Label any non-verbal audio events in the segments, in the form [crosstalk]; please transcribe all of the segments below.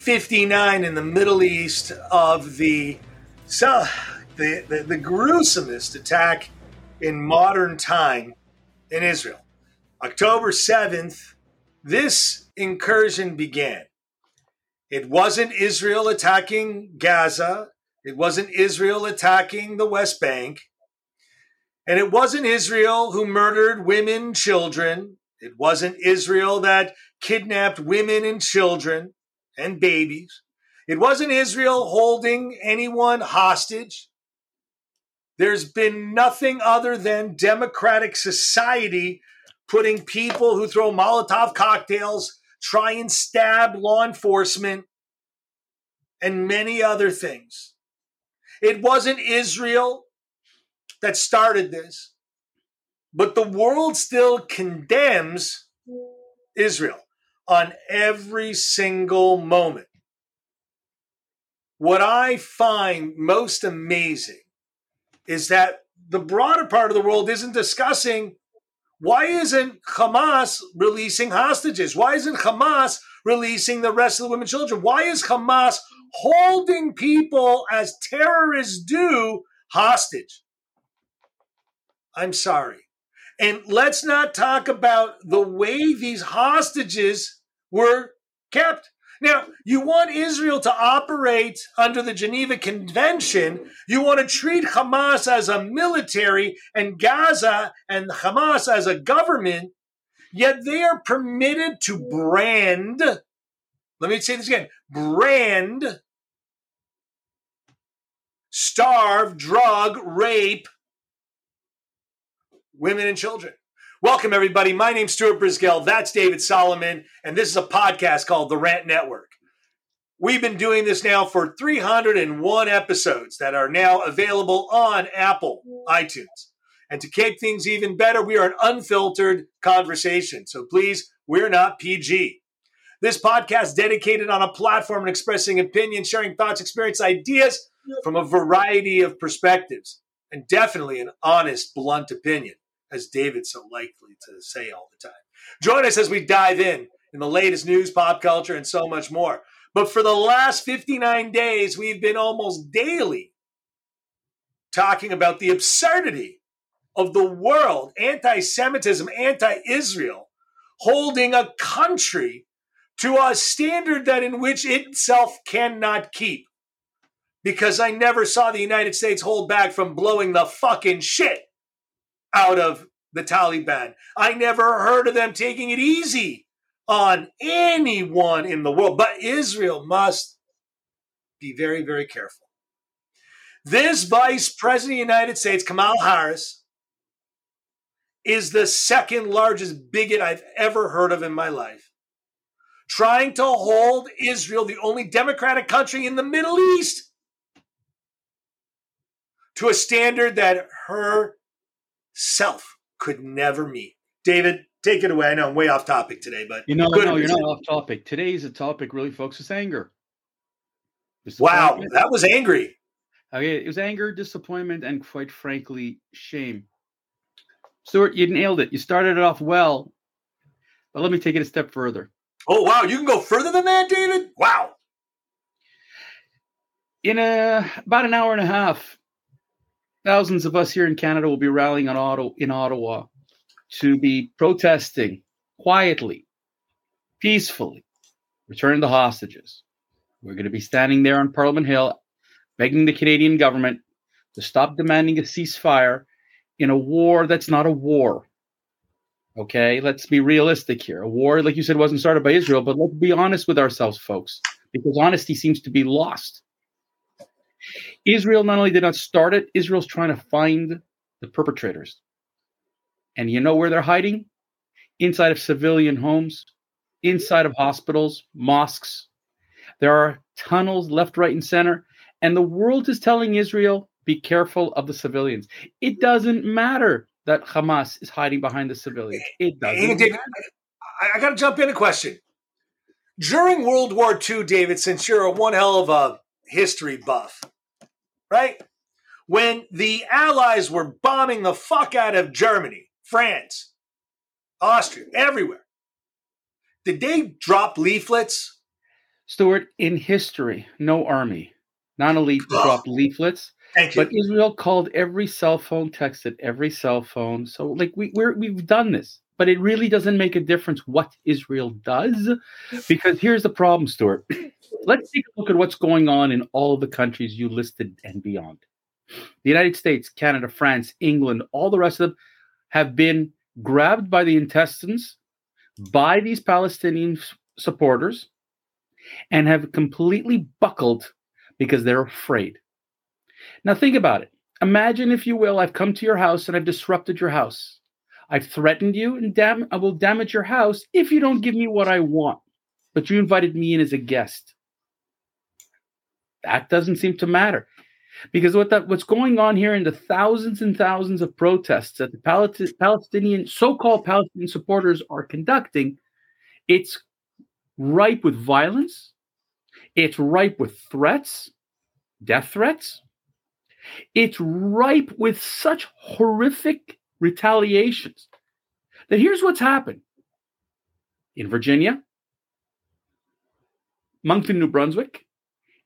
59 in the Middle East of the, so, the, the, the gruesomest attack in modern time in Israel. October 7th, this incursion began. It wasn't Israel attacking Gaza. It wasn't Israel attacking the West Bank. And it wasn't Israel who murdered women, children. It wasn't Israel that kidnapped women and children and babies. It wasn't Israel holding anyone hostage. There's been nothing other than democratic society putting people who throw Molotov cocktails, try and stab law enforcement, and many other things. It wasn't Israel that started this, but the world still condemns Israel on every single moment. What I find most amazing is that the broader part of the world isn't discussing why isn't Hamas releasing hostages? Why isn't Hamas releasing the rest of the women and children? Why is Hamas holding people as terrorists do hostage? I'm sorry. And let's not talk about the way these hostages were kept. Now, you want Israel to operate under the Geneva Convention. You want to treat Hamas as a military and Gaza and Hamas as a government, yet they are permitted to brand, let me say this again brand, starve, drug, rape women and children. Welcome, everybody. My name's Stuart Brisgell. That's David Solomon, and this is a podcast called The Rant Network. We've been doing this now for 301 episodes that are now available on Apple, iTunes. And to keep things even better, we are an unfiltered conversation. So please, we're not PG. This podcast dedicated on a platform and expressing opinions, sharing thoughts, experience, ideas from a variety of perspectives, and definitely an honest, blunt opinion as David's so likely to say all the time. Join us as we dive in in the latest news, pop culture, and so much more. But for the last 59 days, we've been almost daily talking about the absurdity of the world, anti Semitism, anti Israel, holding a country to a standard that in which itself cannot keep. Because I never saw the United States hold back from blowing the fucking shit out of the Taliban. I never heard of them taking it easy on anyone in the world, but Israel must be very, very careful. This Vice President of the United States, Kamala Harris, is the second largest bigot I've ever heard of in my life. Trying to hold Israel, the only democratic country in the Middle East, to a standard that her self could never meet. David, take it away. I know I'm way off topic today, but you know, no, you're not off topic. Today's a topic really, folks, is anger. Wow, that was angry. Okay, it was anger, disappointment, and quite frankly, shame. Stuart, you nailed it. You started it off well, but let me take it a step further. Oh wow, you can go further than that, David. Wow. In a about an hour and a half, Thousands of us here in Canada will be rallying on in Ottawa to be protesting quietly, peacefully, return the hostages. We're going to be standing there on Parliament Hill begging the Canadian government to stop demanding a ceasefire in a war that's not a war. Okay, let's be realistic here. A war, like you said, wasn't started by Israel, but let's be honest with ourselves, folks, because honesty seems to be lost. Israel not only did not start it, Israel's trying to find the perpetrators. And you know where they're hiding? Inside of civilian homes, inside of hospitals, mosques. There are tunnels left, right, and center. And the world is telling Israel, be careful of the civilians. It doesn't matter that Hamas is hiding behind the civilians. It doesn't. David, I, I got to jump in a question. During World War II, David, since you're a one hell of a history buff, right? When the Allies were bombing the fuck out of Germany, France, Austria, everywhere, did they drop leaflets Stuart, in history, no army, non elite dropped leaflets, Thank you. but Israel called every cell phone, texted every cell phone. So, like, we, we're, we've done this, but it really doesn't make a difference what Israel does. Because here's the problem, Stuart. [laughs] Let's take a look at what's going on in all of the countries you listed and beyond. The United States, Canada, France, England, all the rest of them have been grabbed by the intestines by these Palestinian supporters and have completely buckled because they're afraid. Now, think about it. Imagine, if you will, I've come to your house and I've disrupted your house. I've threatened you and dam- I will damage your house if you don't give me what I want. But you invited me in as a guest. That doesn't seem to matter. Because what that, what's going on here in the thousands and thousands of protests that the Palesti- Palestinian, so-called Palestinian supporters are conducting, it's ripe with violence. It's ripe with threats, death threats. It's ripe with such horrific retaliations that here's what's happened in Virginia, Moncton, New Brunswick,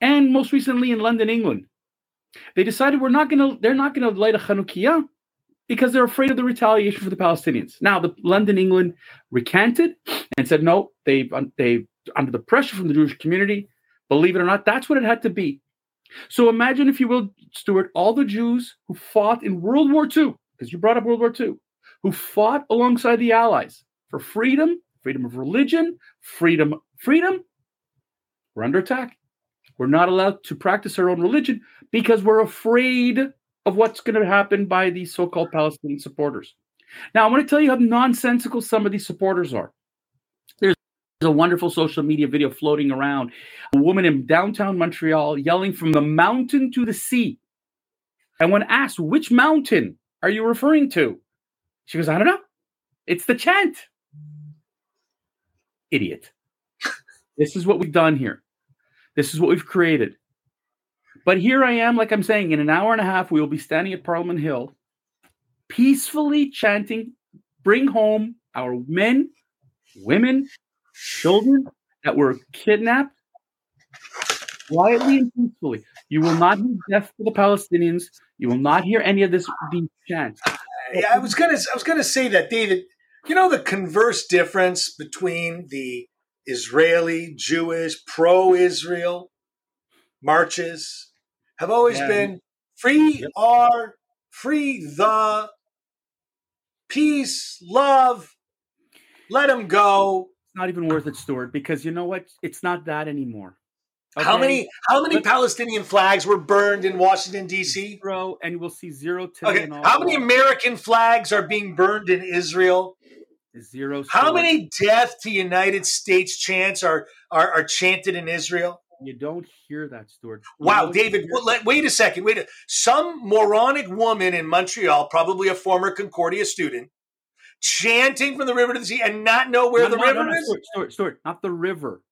and most recently in London, England. They decided we're not going to, they're not going to light a Chanukiah because they're afraid of the retaliation for the Palestinians. Now, the London, England recanted and said, no, they, they, under the pressure from the Jewish community, believe it or not, that's what it had to be. So imagine, if you will, Stuart, all the Jews who fought in World War II, because you brought up World War II, who fought alongside the Allies for freedom, freedom of religion, freedom, freedom, we're under attack. We're not allowed to practice our own religion because we're afraid of what's going to happen by these so called Palestinian supporters. Now, I want to tell you how nonsensical some of these supporters are. There's a wonderful social media video floating around a woman in downtown Montreal yelling from the mountain to the sea. And when asked, which mountain are you referring to? She goes, I don't know. It's the chant. Idiot. [laughs] this is what we've done here. This is what we've created. But here I am, like I'm saying, in an hour and a half, we will be standing at Parliament Hill, peacefully chanting, bring home our men, women, children that were kidnapped quietly and peacefully. You will not hear death for the Palestinians. You will not hear any of this these chants. yeah, I was gonna I was gonna say that, David. You know the converse difference between the Israeli, Jewish, pro-Israel marches have always Yeah. been free are free the peace, love, let them go. It's not even worth it, Stuart, because you know what? It's not that anymore. How many how many But- Palestinian flags were burned in Washington D.C.? zero, and we'll see zero today. Okay, how many. American flags are being burned in Israel? Zero. How many death to United States chants are, are, are chanted in Israel? You don't hear that, Stuart. You Wow, David, well, wait a second. Wait a Some moronic woman in Montreal, probably a former Concordia student, chanting from the river to the sea and not know where No, the no, river no, no, is? Stuart, Stuart, Stuart, not the river,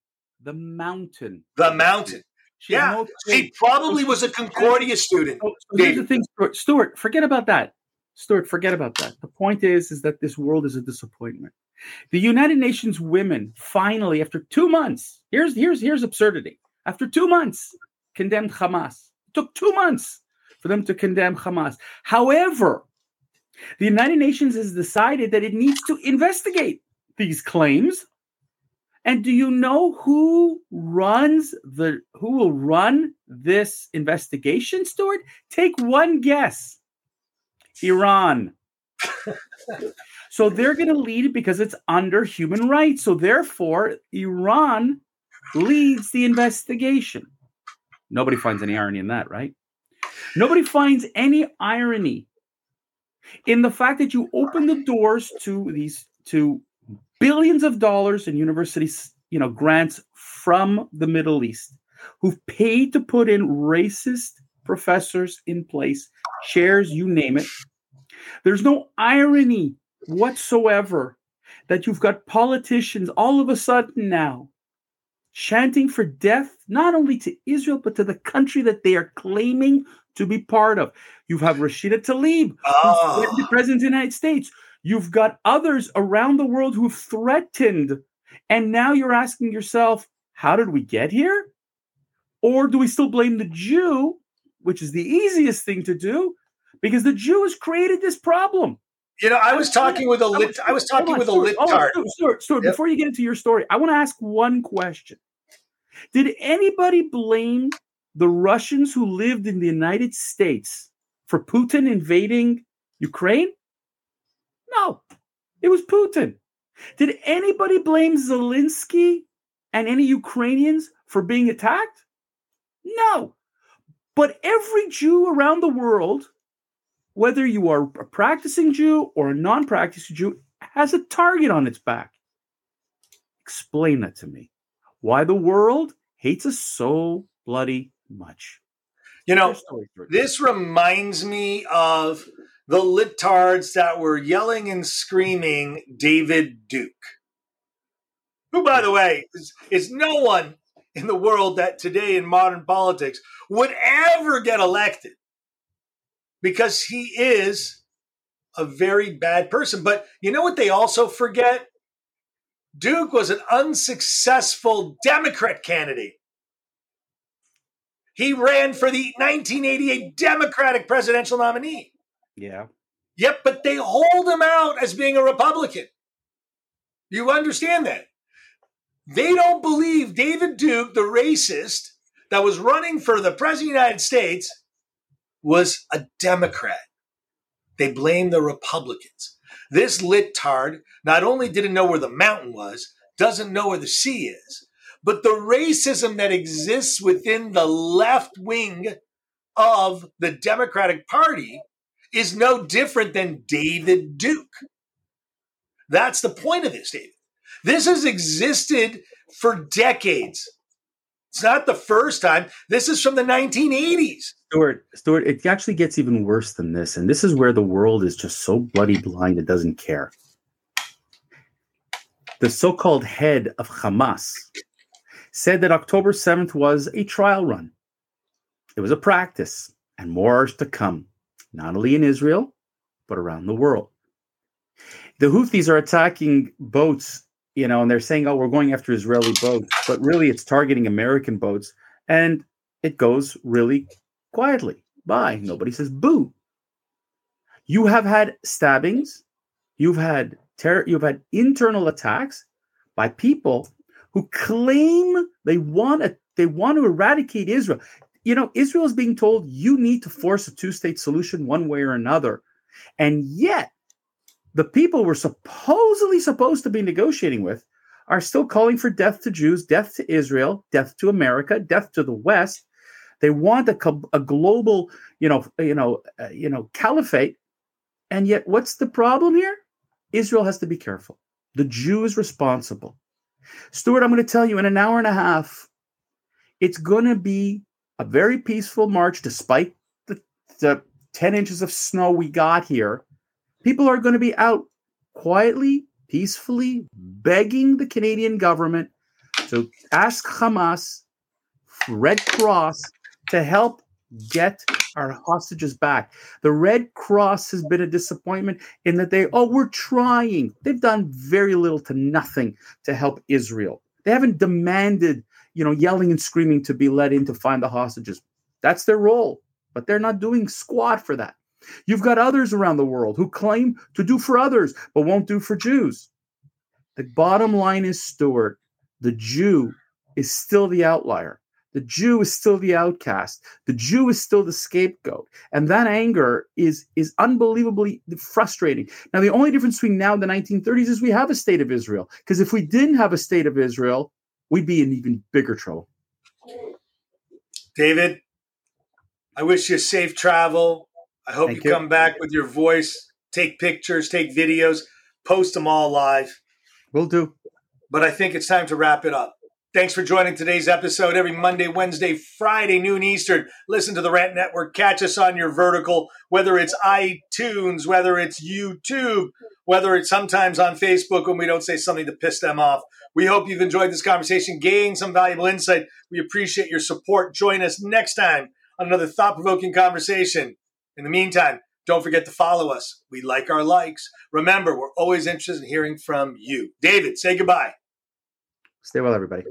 the mountain. The mountain. She Yeah, she probably was a Concordia student. So, so here's the thing, Stuart. Stuart, forget about that. Stuart, forget about that. The point is, is that this world is a disappointment. The United Nations women finally, after two months, here's here's here's absurdity. After two months, condemned Hamas. It took two months for them to condemn Hamas. However, the United Nations has decided that it needs to investigate these claims. And do you know who runs the who will run this investigation, Stuart? Take one guess. Iran. [laughs] so they're going to lead it because it's under human rights. So therefore, Iran leads the investigation. Nobody finds any irony in that, right? Nobody finds any irony in the fact that you open the doors to these to billions of dollars in universities, you know, grants from the Middle East who've paid to put in racist professors in place, chairs, you name it. There's no irony whatsoever that you've got politicians all of a sudden now chanting for death, not only to Israel, but to the country that they are claiming to be part of. You have Rashida Tlaib, who's Oh, ah. threatened the president of the United States. You've got others around the world who've threatened. And now you're asking yourself, how did we get here? Or do we still blame the Jew, which is the easiest thing to do, because the Jew has created this problem? You know, I was talking with a lit. I was talking on, with Stuart, a lit on, Stuart, Stuart, Stuart, Yep. before you get into your story, I want to ask one question. Did anybody blame the Russians who lived in the United States for Putin invading Ukraine? No, it was Putin. Did anybody blame Zelensky and any Ukrainians for being attacked? No. But every Jew around the world, whether you are a practicing Jew or a non practicing Jew, has a target on its back. Explain that to me. Why the world hates us so bloody much. You know, Your story, Stuart. this reminds me of the litards that were yelling and screaming David Duke, who, by the way, is, is no one in the world that today in modern politics would ever get elected because he is a very bad person. But you know what they also forget? Duke was an unsuccessful Democrat candidate. He ran for the 1988 Democratic presidential nominee. yeah. Yep, but they hold him out as being a Republican. You understand that? They don't believe David Duke, the racist that was running for the president of the United States, was a Democrat. They blame the Republicans. This littard not only didn't know where the mountain was, doesn't know where the sea is, but the racism that exists within the left wing of the Democratic Party is no different than David Duke. That's the point of this, David. This has existed for decades. It's not the first time. This is from the 1980s. Stuart, Stuart, it actually gets even worse than this. And this is where the world is just so bloody blind it doesn't care. The so called head of Hamas said that October 7th was a trial run. It was a practice, and more are to come, not only in Israel, but around the world. The Houthis are attacking boats, you know, and they're saying, oh, we're going after Israeli boats, but really it's targeting American boats. And it goes really quietly by. Nobody says boo. You have had stabbings, you've had terror, you've had internal attacks by people who claim they want a, they want to eradicate Israel. You know, Israel is being told you need to force a two-state solution one way or another. And yet, the people we're supposedly supposed to be negotiating with are still calling for death to Jews, death to Israel, death to America, death to the West. They want a, a global, you know, you know, uh, you know, caliphate. And yet, what's the problem here? Israel has to be careful. The Jew is responsible. Stuart, I'm going to tell you in an hour and a half, it's going to be a very peaceful march, despite the, the 10 inches of snow we got here. People are going to be out quietly, peacefully, begging the Canadian government to ask Hamas, Red Cross, to help get our hostages back. The Red Cross has been a disappointment in that they, oh, we're trying. They've done very little to nothing to help Israel. They haven't demanded, you know, yelling and screaming to be let in to find the hostages. That's their role, but they're not doing squat for that. You've got others around the world who claim to do for others, but won't do for Jews. The bottom line is, Stuart, the Jew is still the outlier. The Jew is still the outcast. The Jew is still the scapegoat. And that anger is, is unbelievably frustrating. Now, the only difference between now and the 1930s is we have a state of Israel. Because if we didn't have a state of Israel, we'd be in even bigger trouble. David, I wish you safe travel. I hope Thank you you. come back with your voice, take pictures, take videos, post them all live. Will do. But I think it's time to wrap it up. Thanks for joining today's episode every Monday, Wednesday, Friday, noon Eastern. Listen to the Rant Network. Catch us on your vertical, whether it's iTunes, whether it's YouTube, whether it's sometimes on Facebook when we don't say something to piss them off. We hope you've enjoyed this conversation, gained some valuable insight. We appreciate your support. Join us next time on another thought provoking conversation. In the meantime, don't forget to follow us. We like our likes. Remember, we're always interested in hearing from you. David, say goodbye. Stay well, everybody.